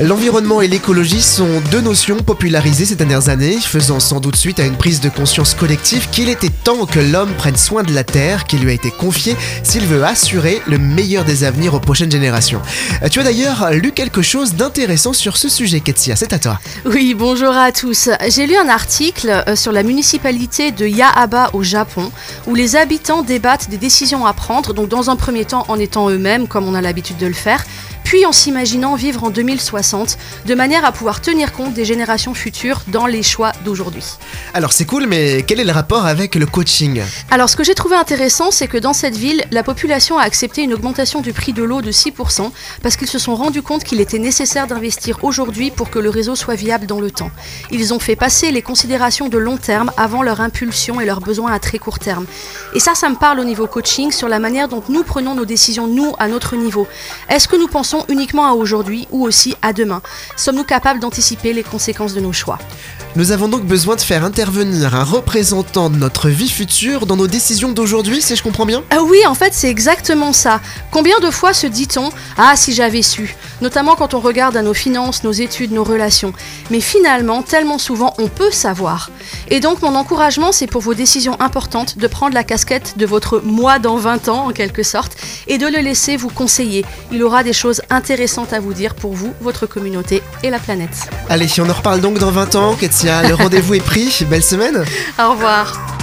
L'environnement et l'écologie sont deux notions popularisées ces dernières années, faisant sans doute suite à une prise de conscience collective qu'il était temps que l'homme prenne soin de la Terre qui lui a été confiée s'il veut assurer le meilleur des avenirs aux prochaines générations. Euh, Tu as d'ailleurs lu quelque chose d'intéressant sur ce sujet, Ketsia, c'est à toi. Oui, bonjour à tous. J'ai lu un article euh, sur la municipalité de Yaaba au Japon, où les habitants débattent des décisions à prendre, donc dans un premier temps en étant eux-mêmes, comme on a l'habitude de le faire, puis en s'imaginant vivre en 2060, de manière à pouvoir tenir compte des générations futures dans les choix d'aujourd'hui. Alors c'est cool, mais quel est le rapport avec le coaching? Alors ce que j'ai trouvé intéressant, c'est que dans cette ville, la population a accepté une augmentation du prix de l'eau de 6%, parce qu'ils se sont rendus compte qu'il était nécessaire d'investir aujourd'hui pour que le réseau soit viable dans le temps. Ils ont fait passer les considérations de long terme avant leur impulsion et leurs besoins à très court terme. Et ça, ça me parle au niveau coaching sur la manière dont nous prenons nos décisions, nous, à notre niveau. Est-ce que nous pensons uniquement à aujourd'hui ou aussi à demain. Sommes-nous capables d'anticiper les conséquences de nos choix? Nous avons donc besoin de faire intervenir un représentant de notre vie future dans nos décisions d'aujourd'hui, si je comprends bien? Ah oui, en fait, c'est exactement ça. Combien de fois se dit-on Ah, si j'avais su Notamment quand on regarde à nos finances, nos études, nos relations. Mais finalement, tellement souvent, on peut savoir. Et donc, mon encouragement, c'est pour vos décisions importantes de prendre la casquette de votre moi dans 20 ans, en quelque sorte, et de le laisser vous conseiller. Il aura des choses intéressantes à vous dire pour vous, votre communauté et la planète. Allez, on en reparle donc dans 20 ans, Le rendez-vous est pris. Belle semaine Au revoir.